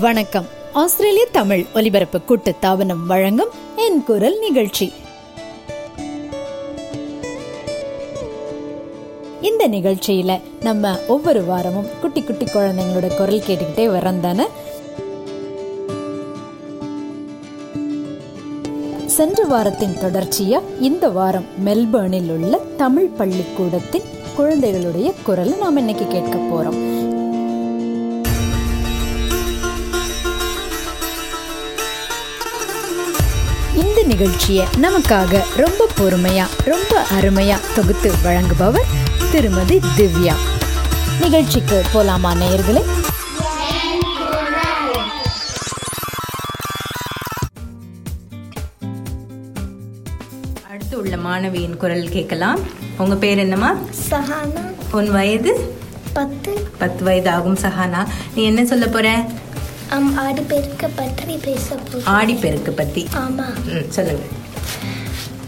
வணக்கம். ஆஸ்திரேலிய தமிழ் ஒலிபரப்பு கூட்டு தாபனம் வழங்கும் என் குரல் நிகழ்ச்சி. இந்த நிகழ்ச்சியில நம்ம ஒவ்வொரு வாரமும் குட்டி குட்டி குழந்தைங்களோட குரல் கேட்டுக்கிட்டே வரோம் தானே? சென்ற வாரத்தின் தொடர்ச்சியா இந்த வாரம் மெல்பர்னில் உள்ள தமிழ் பள்ளிக்கூடத்தின் குழந்தைகளுடைய குரலை நாம் இன்னைக்கு கேட்க போறோம். இந்த நிகழ்ச்சியை நமக்காக ரொம்ப பொறுமையா ரொம்ப அருமையா தொகுத்து வழங்குபவர் திருமதி திவ்யா. நிகழ்ச்சிக்கு போலாமா நேயர்களே? அடுத்து உள்ள மாணவியின் குரல் கேட்கலாம். உங்க பேர் என்னம்மா? சஹானா. உன் வயது? பத்து. பத்து வயது ஆகும் சஹானா. நீ என்ன சொல்ல போற? அம் ஆறு பேருக்கு பற்றி பேச ஆடிப்பெருக்கு பத்தி. ஆமா. ம்,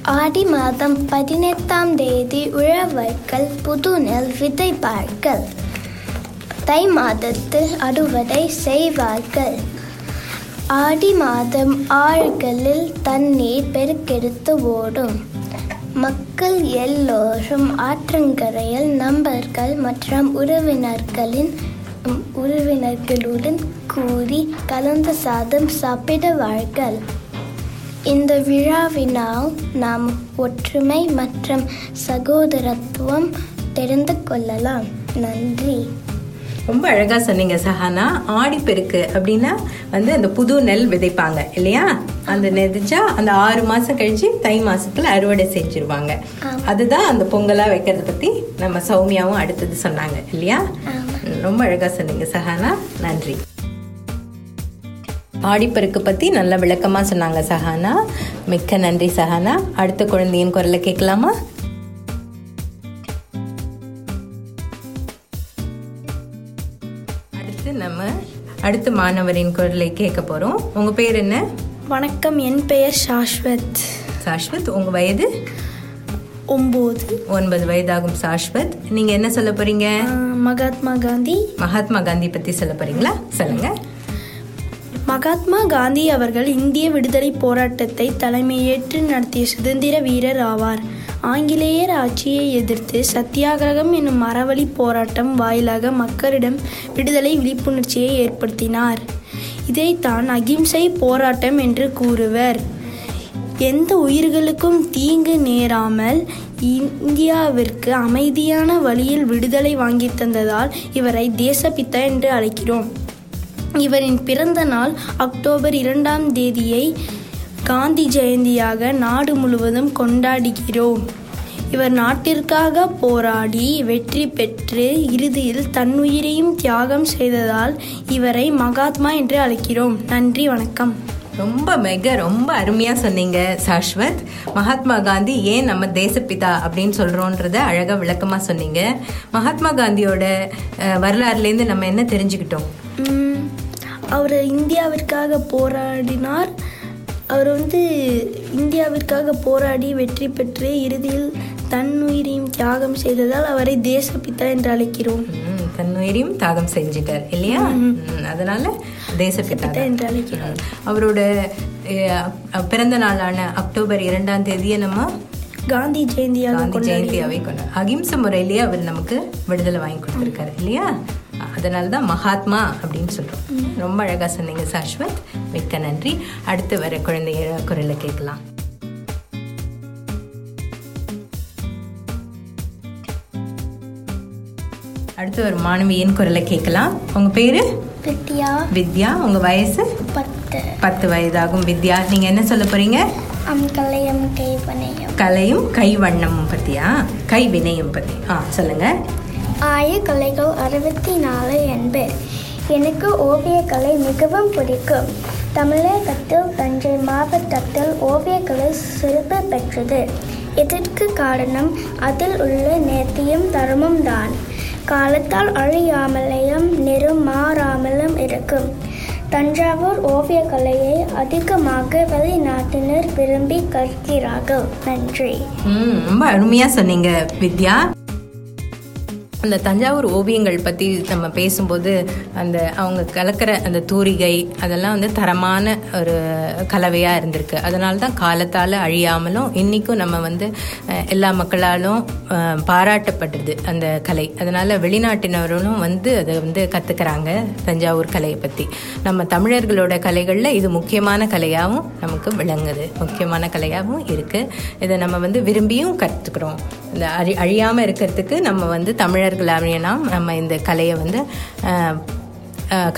ஆடி மாதம் பதினெட்டாம் தேதி உழவர்கள் புது நெல் விதைப்பார்கள். தை மாதத்தில் அறுவடை செய்வார்கள். ஆடி மாதம் ஆறுகளில் தண்ணீர் பெருக்கெடுத்து ஓடும். மக்கள் எல்லோரும் ஆற்றங்கரையில் நண்பர்கள் மற்றும் உறவினர்களின் உறவினர்களுடன் கூடி கலந்த சாதம் சாப்பிடுவார்கள். இந்த விழாவினால் நாம் ஒற்றுமை மற்றும் சகோதரத்துவம் தெரிந்து கொள்ளலாம். நன்றி. ரொம்ப அழகா சொன்னீங்க சஹானா. ஆடிப்பெருக்கு அப்படின்னா வந்து அந்த புது நெல் விதைப்பாங்க இல்லையா? அந்த நெதிச்சா அந்த ஆறு மாசம் கழிச்சு தை மாசத்துல அறுவடை செஞ்சிருவாங்க. அதுதான் அந்த பொங்கலா வைக்கிறத பத்தி நம்ம சௌமியாவும் அடுத்தது சொன்னாங்க இல்லையா? ரொம்ப அழகா சொன்னீங்க சஹானா. நன்றி. ஆடிப்பெருக்கு பத்தி நல்ல விளக்கமா சொன்னாங்க சஹானா. மிக்க நன்றி சஹானா. அடுத்த குழந்தையின் குரலை கேட்கலாமா? அடுத்து நம்ம அடுத்த மாணவரின் குரலை கேட்க போறோம். உங்க பேர் என்ன? வணக்கம் என் பெயர் சாஸ்வத் சாஸ்வத் உங்க வயது? ஒம்பது. ஒன்பது வயதாகும் சாஸ்வத் நீங்க என்ன சொல்ல போறீங்க? மகாத்மா காந்தி. மகாத்மா காந்தி பத்தி சொல்ல போறீங்களா? சொல்லுங்க. மகாத்மா காந்தி அவர்கள் இந்திய விடுதலை போராட்டத்தை தலைமையேற்று நடத்திய சுதந்திர வீரர் ஆவார். ஆங்கிலேயர் ஆட்சியை எதிர்த்து சத்தியாகிரகம் என்னும் மரவழி போராட்டம் வாயிலாக மக்களிடம் விடுதலை விழிப்புணர்ச்சியை ஏற்படுத்தினார். இதைத்தான் அகிம்சை போராட்டம் என்று கூறுவர். எந்த உயிர்களுக்கும் தீங்கு நேராமல் இந்தியாவிற்கு அமைதியான வழியில் விடுதலை வாங்கி தந்ததால் இவரை தேசபித்தா என்று அழைக்கிறோம். இவரின் பிறந்த நாள் அக்டோபர் இரண்டாம் தேதியை காந்தி ஜெயந்தியாக நாடு முழுவதும் கொண்டாடுகிறோம். இவர் நாட்டிற்காக போராடி வெற்றி பெற்று இறுதியில் தன்னுயிரையும் தியாகம் செய்ததால் இவரை மகாத்மா என்று அழைக்கிறோம். நன்றி வணக்கம். ரொம்ப மிக ரொம்ப அருமையா சொன்னீங்க சாஸ்வத் மகாத்மா காந்தி ஏன் நம்ம தேசப்பிதா அப்படின்னு சொல்றோன்றத அழகா விளக்கமா சொன்னீங்க. மகாத்மா காந்தியோட வரலாறுலேருந்து நம்ம என்ன தெரிஞ்சுக்கிட்டோம்? அவர் இந்தியாவிற்காக போராடினார். அவர் வந்து இந்தியாவிற்காக போராடி வெற்றி பெற்று இறுதியில் தன் உயிரையும் தியாகம் செய்ததால் அவரை தேசப்பிதா என்று அழைக்கிறோம். தன்னுயிரையும் தியாகம் செஞ்சிட்டார் இல்லையா? அதனால தேசப்பிதா. என்று அழைக்கிறோம். அவரோட பிறந்த நாளான அக்டோபர் இரண்டாம் தேதியை நம்ம காந்தி ஜெயந்தியாக காந்தி ஜெயந்தியாவே கொண்டாடு அகிம்சை முறையிலேயே அவர் நமக்கு விடுதலை வாங்கி கொடுத்துருக்காரு இல்லையா? அதனால தான் மகாத்மா அப்படின்னு சொல்றோம். ரொம்ப அழகா சொன்னீங்க சாஸ்வத். மிக்க நன்றி. அடுத்து வர குழந்தைய குரலை கேட்கலாம். அடுத்து ஒரு மாணவியின் குரலை கேட்கலாம். உங்க பேரு? வித்யா. வித்யா. உங்க வயசு? பத்து. பத்து வயதாகும். வித்யா நீங்க என்ன சொல்ல போறீங்க? கலையும் கைவண்ணமும் பத்தியா? கைவினையும் பத்தி. ஆ சொல்லுங்க. ஆயக்கலைகள் அறுபத்தி நாலு என்பர் எனக்கு ஓவியக்கலை மிகவும் பிடிக்கும். தமிழகத்தில் தஞ்சை மாவட்டத்தில் ஓவியக்கலை சிறப்பு பெற்றது. இதற்கு காரணம்? அதில் உள்ள நேர்த்தியும் தர்மம் தான். காலத்தால் அழியாமலையும் நிறம் மாறாமலும் இருக்கும். தஞ்சாவூர் ஓவியக்கலையை அதிகமாக வெளிநாட்டினர் விரும்பி கற்கிறார்கள். நன்றி. ரொம்ப அருமையா சொன்னீங்க வித்யா. அந்த தஞ்சாவூர் ஓவியங்கள் பற்றி நம்ம பேசும்போது அந்த அவங்க கலக்கிற அந்த தூரிகை அதெல்லாம் வந்து தரமான ஒரு கலவையாக இருந்திருக்கு. அதனால தான் காலத்தால் அழியாமலும் இன்றைக்கும் நம்ம வந்து எல்லா மக்களாலும் பாராட்டப்படுது அந்த கலை. அதனால் வெளிநாட்டினரும் வந்து அதை வந்து கற்றுக்கிறாங்க தஞ்சாவூர் கலையை பற்றி நம்ம தமிழர்களோட கலைகளில் இது முக்கியமான கலையாகவும் நமக்கு விளங்குது. முக்கியமான கலையாகவும் இருக்குது இதை நம்ம வந்து விரும்பியும் கற்றுக்குறோம் இந்த அழி அழியாமல் இருக்கிறதுக்கு நம்ம வந்து தமிழர்களாக நம்ம இந்த கலையை வந்து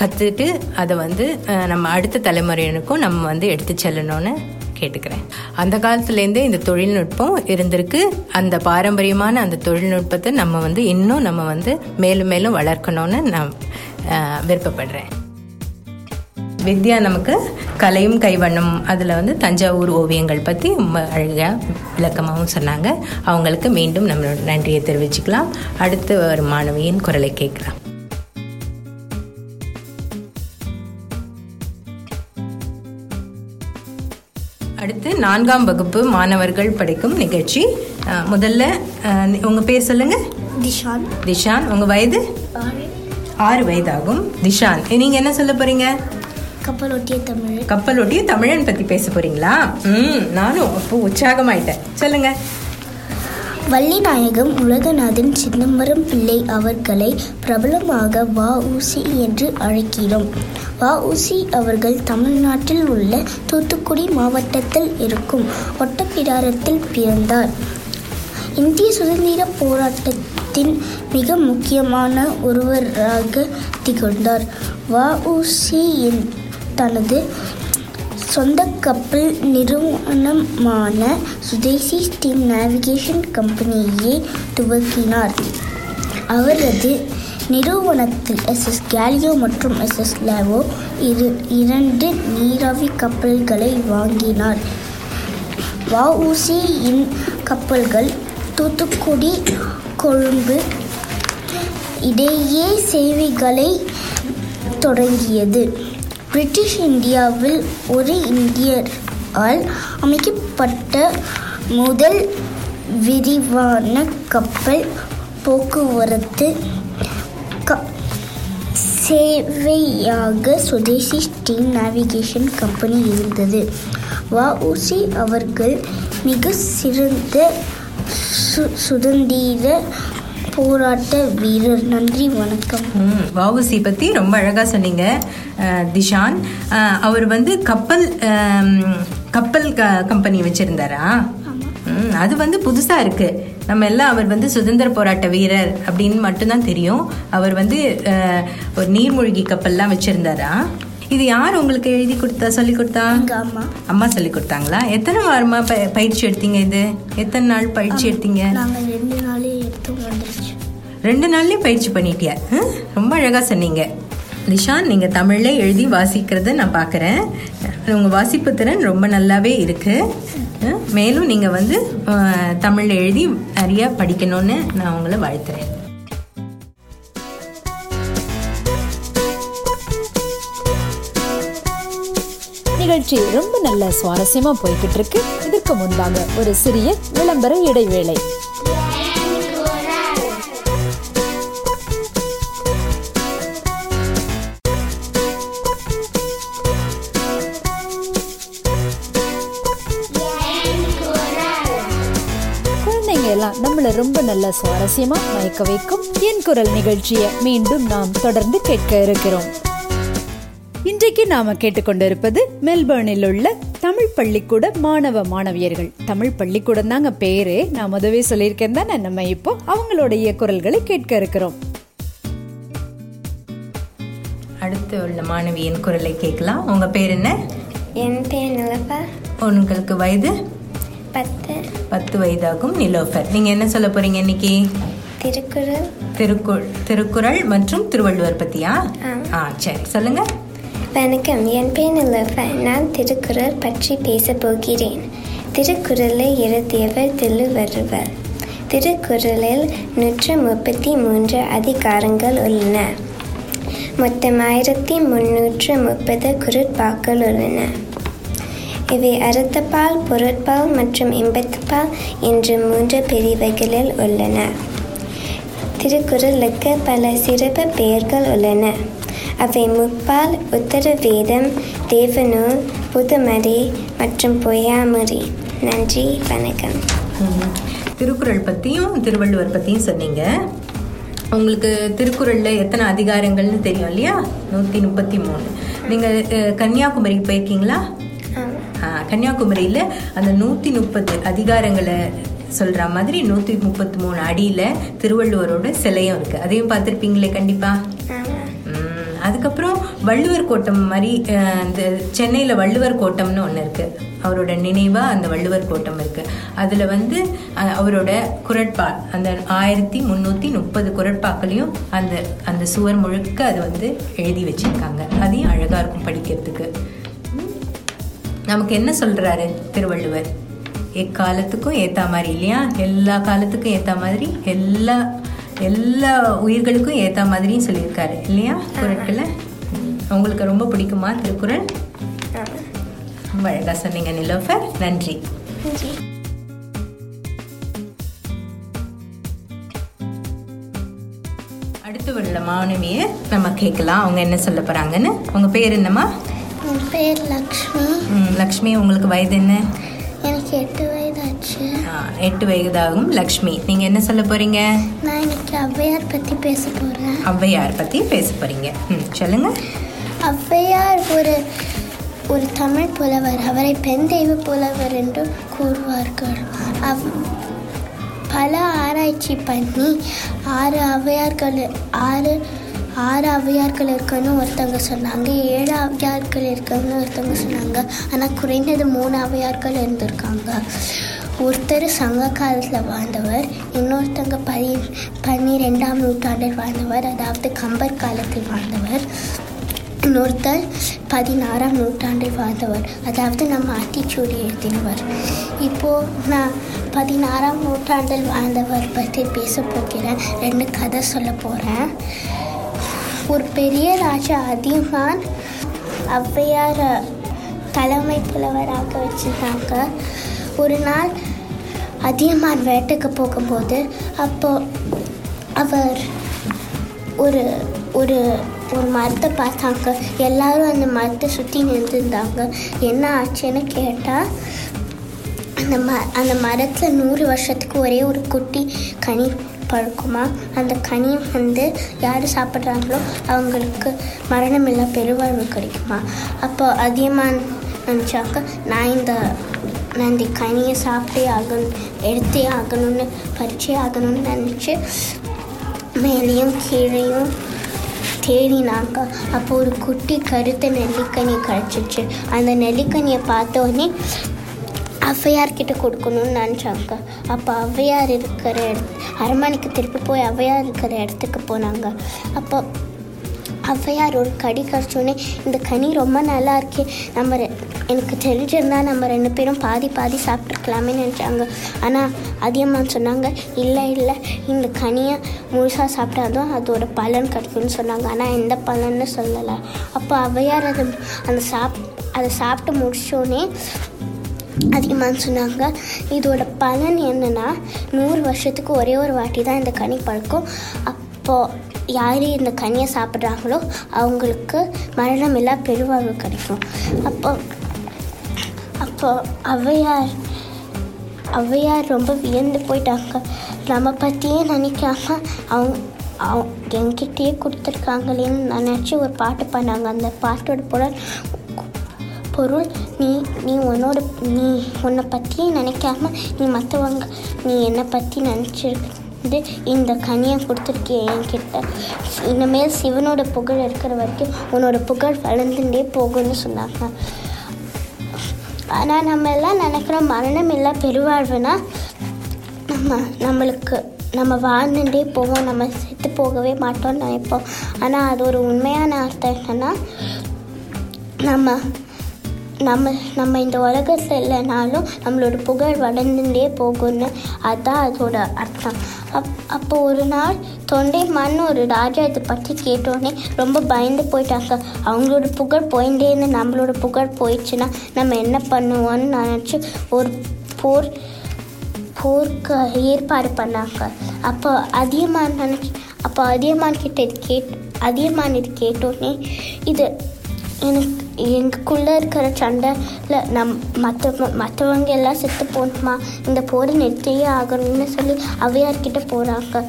கற்றுட்டு அதை வந்து நம்ம அடுத்த தலைமுறையினருக்கும் நம்ம வந்து எடுத்து செல்லணும்னு கேட்டுக்கிறேன். அந்த காலத்துலேருந்தே இந்த தொழில்நுட்பம் இருந்திருக்கு. அந்த பாரம்பரியமான அந்த தொழில்நுட்பத்தை நம்ம வந்து இன்னும் நம்ம வந்து மேலும் மேலும் வளர்க்கணும்னு நான் விருப்பப்படுறேன். வித்யா நமக்கு கலையும் கைவண்ணம். அதில் வந்து தஞ்சாவூர் ஓவியங்கள் பற்றி ரொம்ப அழகாக விளக்கமாகவும் சொன்னாங்க. அவங்களுக்கு மீண்டும் நம்மளோட நன்றியை தெரிவிச்சுக்கலாம். அடுத்து ஒரு மாணவியின் குரலை கேட்கலாம். அடுத்து நான்காம் வகுப்பு மாணவர்கள் படிக்கும் நிகழ்ச்சி. அஹ், முதல்ல உங்க பேர் சொல்லுங்க. திஷான். திஷான் உங்க வயது? ஆறு. வயதாகும். திஷான் நீங்க என்ன சொல்ல போறீங்க கப்பலோட்டிய தமிழ் கப்பலோட்டிய தமிழன் பத்தி பேச போறீங்களா? ம் நானும் அப்போ உற்சாகமாயிட்டேன். சொல்லுங்க. வள்ளிநாயகம் உலகநாதன் சிதம்பரம் பிள்ளை அவர்களை பிரபலமாக வ உசி என்று அழைக்கிறோம். வ உசி அவர்கள் தமிழ்நாட்டில் உள்ள தூத்துக்குடி மாவட்டத்தில் இருக்கும் ஒட்டப்பிடாரத்தில் பிறந்தார். இந்திய சுதந்திர போராட்டத்தின் மிக முக்கியமான ஒருவராக திகழ்ந்தார். வஉசி என் தனது சொந்த கப்பல் நிறுவனமான சுதேசி ஸ்டீம் நேவிகேஷன் கம்பெனியை துவக்கினார். அவரது நிறுவனத்தில் எஸ்எஸ் கேலியோ மற்றும் எஸ்எஸ் லேவோ இரு இரண்டு நீராவி கப்பல்களை வாங்கினார். வஉசியின் கப்பல்கள் தூத்துக்குடி கொழும்பு இடையே சேவைகளை தொடங்கியது. பிரிட்டிஷ் இந்தியாவில் ஒரு இந்தியரால் அமைக்கப்பட்ட முதல் விரிவான கப்பல் போக்குவரத்து க- சேவையாக சுதேசி ஸ்டீம் நேவிகேஷன் கம்பெனி இருந்தது. வஉசி அவர்கள் மிக சிறந்த சு- சுதந்திர போராட்ட வீரர். நன்றி வணக்கம். ம் வவுசி பற்றி ரொம்ப அழகாக சொன்னீங்க திஷான். அவர் வந்து கப்பல் கப்பல் க கம்பெனி வச்சுருந்தாரா? அது வந்து புதுசாக இருக்குது நம்ம எல்லாம் அவர் வந்து சுதந்திர போராட்ட வீரர் அப்படின்னு மட்டும்தான் தெரியும். அவர் வந்து ஒரு நீர்மூழ்கி கப்பல்லாம் வச்சுருந்தாரா? இது யார் உங்களுக்கு எழுதி கொடுத்தா சொல்லி கொடுத்தா? அம்மா. அம்மா சொல்லி கொடுத்தாங்களா? எத்தனை வாரமா பயிற்சி எடுத்தீங்க இது? எத்தனை நாள் பயிற்சி எடுத்தீங்க? ரெண்டு நாள்லேயும் பயிற்சி பண்ணிட்டியா? ரொம்ப அழகாக சொன்னீங்க. நிஷான் நீங்கள் தமிழில் எழுதி வாசிக்கிறத நான் பார்க்குறேன் உங்கள் வாசிப்பு திறன் ரொம்ப நல்லாவே இருக்கு. மேலும் நீங்கள் வந்து தமிழில் எழுதி நிறையா படிக்கணும்னு நான் உங்களை வாழ்த்துறேன். நிகழ்ச்சி ரொம்ப நல்ல சுவாரஸ்யமா போய்கிட்டு இருக்கு. இதற்கு முன்பாக ஒரு சிறிய விளம்பர இடைவேளை. ரொம்ப நல்ல சுவாரஸ்யமா மயக்க வைக்கும் என் குரல் நிகழ்ச்சியை மீண்டும் நாம் தொடர்ந்து கேட்க இருக்கிறோம். இன்றைக்கு நாம கேட்டுக்கொண்டிருப்பது மெல்பர்னில் உள்ள தமிழ் பள்ளிக்கூட மாணவ மாணவியர்கள். தமிழ் பள்ளிக்கூடம் தாங்க பேரு. நான் முதவே சொல்லியிருக்கேன் தானே. நம்ம இப்போ அவங்களுடைய குரல்களை கேட்க இருக்கிறோம். அடுத்து உள்ள மாணவியின் குரலை கேட்கலாம். உங்க பேர் என்ன? என் பேர் உங்களுக்கு வயது? பத்து. பத்து வயதாகும் நிலோஃபர். நீங்க என்ன சொல்ல போறீங்க இன்னைக்கு? திருக்குறள். திருக்குறள் திருக்குறள் மற்றும் திருவள்ளுவர் பத்தியா? ஆ. சரி சொல்லுங்க. வணக்கம். என் பேர் நிலப்பன் நான் திருக்குறள் பற்றி பேசப் போகிறேன். திருக்குறளை எழுதியவர் திருவள்ளுவர். திருக்குறளில் நூற்று முப்பத்தி மூன்று அதிகாரங்கள் உள்ளன. மொத்தம் ஆயிரத்தி முன்னூற்று முப்பது குரட்பாக்கள் உள்ளன. இவை அறுத்தப்பால் பொருட்பால் மற்றும் இம்பத்துப்பால் என்ற மூன்று பிரிவுகளில் உள்ளன. திருக்குறளுக்கு பல சிறப்பு பெயர்கள் உள்ளன. அவை முப்பால் உத்தரவேதம் தேவநூல் புதுமறை மற்றும் பொய்யாமொழி. நன்றி வணக்கம். திருக்குறள் பற்றியும் திருவள்ளுவர் பற்றியும் சொன்னீங்க. உங்களுக்கு திருக்குறளில் எத்தனை அதிகாரங்கள்னு தெரியும் இல்லையா? நூற்றி முப்பத்தி மூணு. நீங்கள் கன்னியாகுமரிக்கு போயிருக்கீங்களா? கன்னியாகுமரியில் அந்த நூற்றி முப்பது அதிகாரங்களை சொல்கிற மாதிரி நூற்றி முப்பத்தி மூணு அடியில் திருவள்ளுவரோட சிலையும் இருக்குது அதையும் பார்த்துருப்பீங்களே கண்டிப்பாக அதுக்கப்புறம் வள்ளுவர் கோட்டம் மாதிரி இந்த சென்னையில் வள்ளுவர் கோட்டம்னு ஒன்று இருக்குது அவரோட நினைவாக அந்த வள்ளுவர் கோட்டம் இருக்குது அதில் வந்து அவரோட குரட்பா அந்த ஆயிரத்தி முந்நூற்றி முப்பது குரட்பாக்களையும் அந்த அந்த சுவர் முழுக்க அது வந்து எழுதி வச்சுருக்காங்க. அதையும் அழகாக இருக்கும் படிக்கிறதுக்கு. நமக்கு என்ன சொல்கிறாரு திருவள்ளுவர்? எக்காலத்துக்கும் ஏற்ற மாதிரி இல்லையா? எல்லா காலத்துக்கும் ஏற்ற மாதிரி எல்லா எல்லா உயிர்களுக்கும் ஏற்ற மாதிரியும் சொல்லியிருக்காரு இல்லையா? குரட்களை உங்களுக்கு ரொம்ப பிடிக்குமா திருக்குறள்? ரொம்ப அழகாக சொன்னீங்க நிலோஃபர். நன்றி. அடுத்து உள்ள மாணவியை நம்ம கேட்கலாம். அவங்க என்ன சொல்ல போகிறாங்கன்னு உங்கள் பேர் என்னம்மா? என் பேர் லக்ஷ்மி. லக்ஷ்மி உங்களுக்கு வயது என்ன? எனக்கு எட்டு வயதாச்சு. எட்டு வயதாகும் லக்ஷ்மி. நீங்கள் என்ன சொல்ல போகிறீங்க நான் இன்னைக்கு ஔவையார் பற்றி பேச போகிறேன் ஔவையார் பற்றி பேச போகிறீங்க ம் சொல்லுங்கள் ஔவையார் ஒரு ஒரு தமிழ் புலவர். அவரை பெண் தெய்வ புலவர் என்று கூறுவார்கள். அவ் பல ஆராய்ச்சி பண்ணி ஆறு ஔவையார்கள் ஆறு ஆறு அவையார்கள் இருக்குன்னு ஒருத்தவங்க சொன்னாங்க ஏழு அவையார்கள் இருக்குன்னு ஒருத்தவங்க சொன்னாங்க. ஆனால் குறைந்தது மூணு அவையார்கள் இருந்திருக்காங்க. ஒருத்தர் சங்க காலத்தில் வாழ்ந்தவர் இன்னொருத்தவங்க பதி பன்னிரெண்டாம் நூற்றாண்டில் வாழ்ந்தவர் அதாவது கம்பர் காலத்தில் வாழ்ந்தவர். இன்னொருத்தர் பதினாறாம் நூற்றாண்டில் வாழ்ந்தவர் அதாவது நம்ம ஆத்திச்சூடி எழுதினவர். இப்போது நான் பதினாறாம் நூற்றாண்டில் வாழ்ந்தவர் பற்றி பேச போகிறேன். ரெண்டு கதை சொல்ல போகிறேன் ஒரு பெரிய ராஜா அதியமான் ஔவையார் தலைமை புலவராக வச்சுருந்தாங்க. ஒரு நாள் அதியமான் வேட்டைக்கு போகும்போது அப்போ அவர் ஒரு ஒரு ஒரு மரத்தை பார்த்தாங்க. எல்லாரும் அந்த மரத்தை சுற்றி நின்றுருந்தாங்க. என்ன ஆச்சுன்னு கேட்டால் அந்த ம அந்த மரத்தில் நூறு வருஷத்துக்கு ஒரே ஒரு குட்டி கனி பழுக்குமா? அந்த கனி வந்து யார் சாப்பிட்றாங்களோ அவங்களுக்கு மரணமில்லா பெருவாழ்வு கிடைக்குமா? அப்போ அதிகமாக நினச்சாக்க நான் இந்த நான் இந்த கனியை சாப்பிட்டே ஆகணும் எடுத்தே ஆகணும்னு பறிச்சே ஆகணும்னு நினச்சி மேலேயும் கீழேயும் தேடினாங்க அப்போ ஒரு குட்டி கருத்த நெல்லிக்கனி கிடச்சிச்சு அந்த நெல்லிக்கனியை பார்த்த உடனே ஔவையார் கிட்ட கொடுக்கணும்னு நினச்சாங்க. அப்போ ஔவையார் இருக்கிற இடத்து அரண்மனைக்கு திருப்பி போய் ஔவையார் இருக்கிற இடத்துக்கு போனாங்க. அப்போ ஔவையார் ஒரு கடி கடிச்சோடனே இந்த கனி ரொம்ப நல்லா இருக்கே நம்ம எனக்கு தெரிஞ்சிருந்தா நம்ம ரெண்டு பேரும் பாதி பாதி சாப்பிட்ருக்கலாமே நினச்சாங்க. ஆனால் அதிகமாக சொன்னாங்க இல்லை இல்லை இந்த கனியை முழுசாக சாப்பிட்டாதான் அதோட பலன் கிடைக்கும்னு சொன்னாங்க. ஆனால் எந்த பலன்னு சொல்லலை. அப்போ ஔவையார் அதை அந்த சாப் அதை சாப்பிட்டு முடிச்சோடனே அதிகமாக சொன்னாங்க. இதோட பலன் என்னென்னா நூறு வருஷத்துக்கு ஒரே ஒரு வாட்டி தான் இந்த கனி பழுக்கும். அப்போது யார் இந்த கனியை சாப்பிட்றாங்களோ அவங்களுக்கு மரணமில்லா பெருவாழ்வு கிடைக்கும். அப்போ அப்போ ஔவையார் ஔவையார் ரொம்ப வியந்து போயிட்டாங்க. நம்ம பற்றியே நினைக்காம அவங்க அவங்க என்கிட்டயே கொடுத்துருக்காங்களேன்னு நினச்சி ஒரு பாட்டு பண்ணாங்க அந்த பாட்டோட பொருள் பொருள் நீ நீ உன்னோட நீ உன்னை பற்றியே நினைக்காம நீ மற்றவங்க நீ என்னை பற்றி நினச்சிருந்து இந்த கனியை கொடுத்துருக்கிய என்கிட்ட. இனிமேல் சிவனோட புகழ் இருக்கிற வரைக்கும் உன்னோட புகழ் வளர்ந்துட்டே போகும்னு சொன்னாங்க. ஆனால் நம்ம எல்லாம் நினைக்கிறோம் மரணம் இல்லை பெருவாழ்வுனா நம்ம நம்மளுக்கு நம்ம வாழ்ந்துட்டே போவோம் நம்ம செத்து போகவே மாட்டோம்னு நினைப்போம். ஆனால் அது ஒரு உண்மையான அர்த்தம் என்னன்னா நம்ம நம்ம நம்ம இந்த உலகத்தில் இல்லைனாலும் நம்மளோட புகழ் வளர்ந்துட்டே போகும்னு அதுதான் அதோட அர்த்தம். அப் அப்போ ஒரு நாள் தொண்டைமான் ஒரு ராஜா இதை பற்றி கேட்டோடனே ரொம்ப பயந்து போயிட்டாங்க. அவங்களோட புகழ் போயிட்டே நம்மளோட புகழ் போயிடுச்சுன்னா நம்ம என்ன பண்ணுவோம்னு நினச்சி ஒரு போர் போருக்கு ஏற்பாடு பண்ணாங்க. அப்போ அதியமான் நினச்சி அப்போ அதியமான் கிட்ட இது கேட் அதியமான் இது கேட்டோடனே இது எனக்கு எங்களுக்குள்ளே இருக்கிற சண்டையில் நம் மற்ற மற்றவங்க எல்லாம் செத்து போகணுமா? இந்த போரை நிறுத்தியே ஆகணும்னு சொல்லி அவையார்கிட்ட போகிறாங்க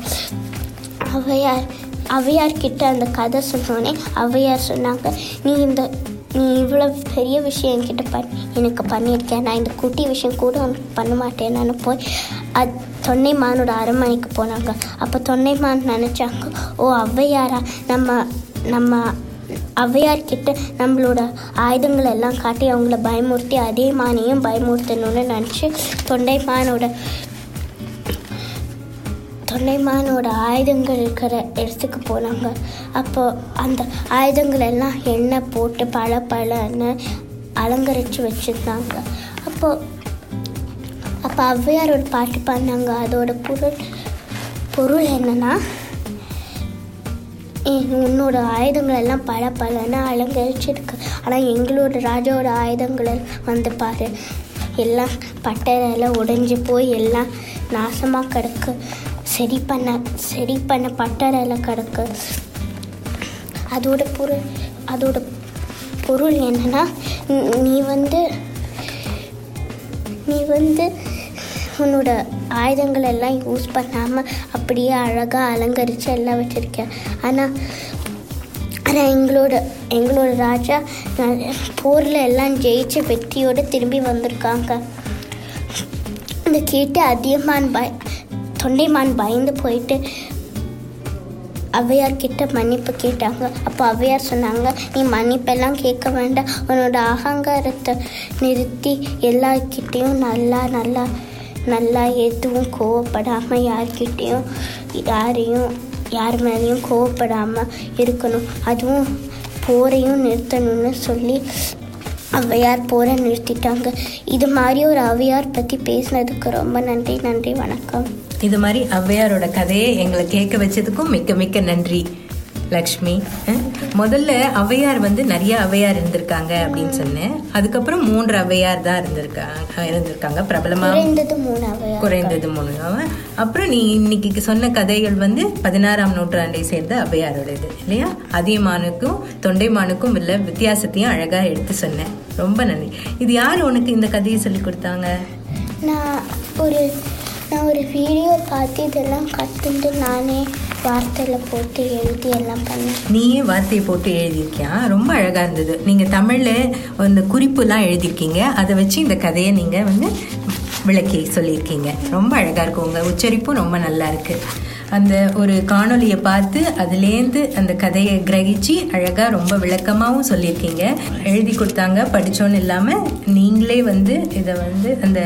அவையார் அவையார்கிட்ட அந்த கதை சொன்னோடனே அவையார் சொன்னாங்க நீ இந்த நீ இவ்வளோ பெரிய விஷயம் என்கிட்ட பண்ணி எனக்கு பண்ணியிருக்கேன் நான் இந்த குட்டி விஷயம் கூட உனக்கு பண்ண மாட்டேன்னு போய் அது தொன்னைமானோட அரண்மனைக்கு போனாங்க. அப்போ தொன்னைமான் நினச்சாங்க ஓ ஔவையாரா நம்ம நம்ம ஔவையார்கிட்ட நம்மளோட ஆயுதங்கள் எல்லாம் காட்டி அவங்கள பயமுறுத்தி அதே மானையும் பயமுறுத்தணும்னு நினச்சி தொண்டைமானோட தொண்டைமானோட ஆயுதங்கள் இருக்கிற இடத்துக்கு போனாங்க. அப்போ அந்த ஆயுதங்கள் எல்லாம் எண்ணெய் போட்டு பல பழன்னு அலங்கரித்து வச்சுருந்தாங்க. அப்போ அப்போ ஔவையாரோட பாட்டு பாடினாங்க. அதோட பொருள் பொருள் என்னன்னா உன்னோட ஆயுதங்கள் எல்லாம் பல பலன்னு அலங்கரிச்சிருக்கு ஆனால் எங்களோட ராஜாவோட ஆயுதங்கள் வந்து பாரு எல்லாம் பட்டறையெல்லாம் உடைஞ்சு போய் எல்லாம் நாசமாக கிடக்கு. சரி பண்ண சரி பண்ண பட்டறையில் கிடக்கு. அதோட பொருள் அதோட பொருள் என்னன்னா நீ வந்து நீ வந்து உன்னோட ஆயுதங்கள் எல்லாம் யூஸ் பண்ணாமல் அப்படியே அழகாக அலங்கரித்து எல்லாம் வச்சுருக்கேன். ஆனால் ஆனால் எங்களோட எங்களோட ராஜா போரில் எல்லாம் ஜெயிச்ச வெற்றியோடு திரும்பி வந்திருக்காங்க. இதை கேட்டு அதியமான் பய தொண்டைமான் பயந்து போயிட்டு ஔவையார் கிட்ட மன்னிப்பு கேட்டாங்க. அப்போ ஔவையார் சொன்னாங்க நீ மன்னிப்பெல்லாம் கேட்க வேண்டாம். உன்னோட அகங்காரத்தை நிறுத்தி எல்லார்கிட்டேயும் நல்லா நல்லா நல்லா எதுவும் கோவப்படாமல் யார்கிட்டேயும் யாரையும் யார் மேலேயும் கோவப்படாமல் இருக்கணும். அதுவும் போரையும் நிறுத்தணும்னு சொல்லி ஔவையார் போரை நிறுத்திட்டாங்க. இது மாதிரி ஒரு ஔவையார் பற்றி பேசினதுக்கு ரொம்ப நன்றி நன்றி வணக்கம். இது மாதிரி ஔவையாரோட கதையை எங்களை கேட்க வச்சதுக்கும் மிக்க மிக்க நன்றி. லக்ஷ்மி முதல்ல ஔவையார் வந்து நிறைய ஔவையார் இருந்திருக்காங்க அப்படின்னு சொன்னேன். அதுக்கப்புறம் மூன்று ஔவையார் தான் இருந்திருக்காங்க இருந்திருக்காங்க. பிரபலமா? குறைந்தது மூணு அப்புறம் நீ இன்னைக்கு சொன்ன கதைகள் வந்து பதினாறாம் நூற்றாண்டை சேர்ந்த ஔவையாரோடது இல்லையா? அதியமானுக்கும் தொண்டைமானுக்கும் உள்ள வித்தியாசத்தையும் அழகா எடுத்து சொன்னேன். ரொம்ப நன்றி. இது யார் உனக்கு இந்த கதையை சொல்லி கொடுத்தாங்க? நான் ஒரு நான் ஒரு வீடியோ பார்த்து இதெல்லாம் கற்றுட்டு நானே வார்த்தையில் போட்டு எழுதி எல்லாம் பண்ணேன் நீயே வார்த்தையை போட்டு எழுதியிருக்கியா? ரொம்ப அழகா இருந்தது. நீங்க தமிழ்ல அந்த குறிப்புலாம் எழுதியிருக்கீங்க. அதை வச்சு இந்த கதையை நீங்க வந்து விளக்கி சொல்லியிருக்கீங்க. ரொம்ப அழகா இருக்கு. உங்க உச்சரிப்பும் ரொம்ப நல்லா இருக்கு. அந்த ஒரு காணொலியை பார்த்து அதுலேருந்து அந்த கதையை கிரகிச்சு அழகாக ரொம்ப விளக்கமாகவும் சொல்லியிருக்கீங்க. எழுதி கொடுத்தாங்க. படிச்சோன்னு இல்லாமல் நீங்களே வந்து இதை வந்து அந்த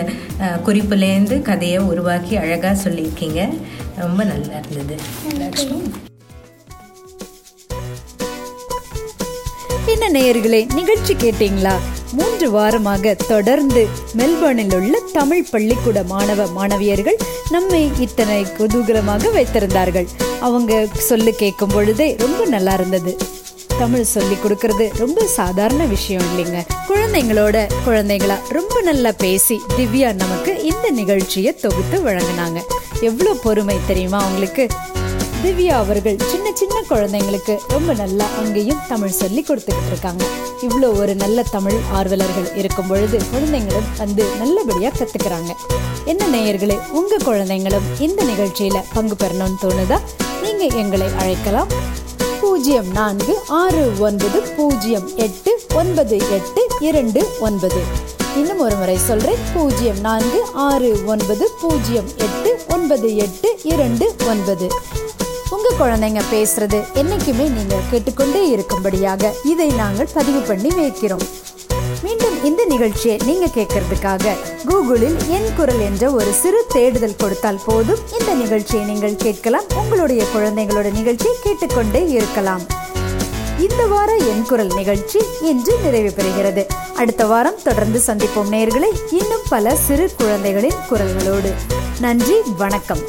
குறிப்புலேருந்து கதையை உருவாக்கி அழகாக சொல்லியிருக்கீங்க. ரொம்ப நல்லா இருந்தது. லக்ஷ்மி என்ன நேயர்களே நிகழ்ச்சி கேட்டீங்களா? மூன்று வாரமாக தொடர்ந்து மெல்பர்னில் உள்ள தமிழ் பள்ளிக்கூட மாணவ மாணவியர்கள் நம்மை இத்தனை குதூகலமாக வைத்திருந்தார்கள். அவங்க சொல்லு கேட்கும் பொழுதே ரொம்ப நல்லா இருந்தது. தமிழ் சொல்லி கொடுக்கறது ரொம்ப சாதாரண விஷயம் இல்லைங்க. குழந்தைங்களோட குழந்தைங்களா ரொம்ப நல்லா பேசி திவ்யா நமக்கு இந்த நிகழ்ச்சியை தொகுத்து வழங்கினாங்க. எவ்வளவு பொறுமை தெரியுமா அவங்களுக்கு திவ்யா அவர்கள் சின்ன சின்ன குழந்தைங்களுக்கு ரொம்ப நல்லா அங்கேயும் தமிழ் சொல்லி கொடுத்துக்கிட்டு இருக்காங்க. இவ்வளோ ஒரு நல்ல தமிழ் ஆர்வலர்கள் இருக்கும் பொழுது குழந்தைங்களும் வந்து நல்லபடியா கத்துக்கிறாங்க. என்ன நேயர்களே உங்க குழந்தைங்களும் இந்த நிகழ்ச்சியில பங்கு பெறணும்னு தோணுதா? நீங்க எங்களை அழைக்கலாம். பூஜ்ஜியம் நான்கு ஆறு ஒன்பது பூஜ்ஜியம் எட்டு ஒன்பது எட்டு இரண்டு ஒன்பது. இன்னும் ஒரு முறை சொல்றேன். பூஜ்ஜியம் நான்கு ஆறு ஒன்பது பூஜ்ஜியம் எட்டு ஒன்பது எட்டு இரண்டு ஒன்பது. உங்க குழந்தைங்க பேசுறது என்னைக்குமே நீங்க கேட்டுக்கொண்டே இருக்கும்படியாக இதை நாங்கள் பதிவு பண்ணி வைக்கிறோம். இந்த நிகழ்ச்சியை நீங்க கேட்கறதுக்காக கூகுளில் என் குரல் என்ற ஒரு சிறு தேடுதல் கொடுத்தால் போதும். இந்த நிகழ்ச்சியை நீங்கள் கேட்கலாம். உங்களுடைய குழந்தைகளோட நிகழ்ச்சியை கேட்டுக்கொண்டே இருக்கலாம். இந்த வார என் குரல் நிகழ்ச்சி இன்று நிறைவு பெறுகிறது. அடுத்த வாரம் தொடர்ந்து சந்திப்போம் நேர்களை இன்னும் பல சிறு குழந்தைகளின் குரல்களோடு. நன்றி வணக்கம்.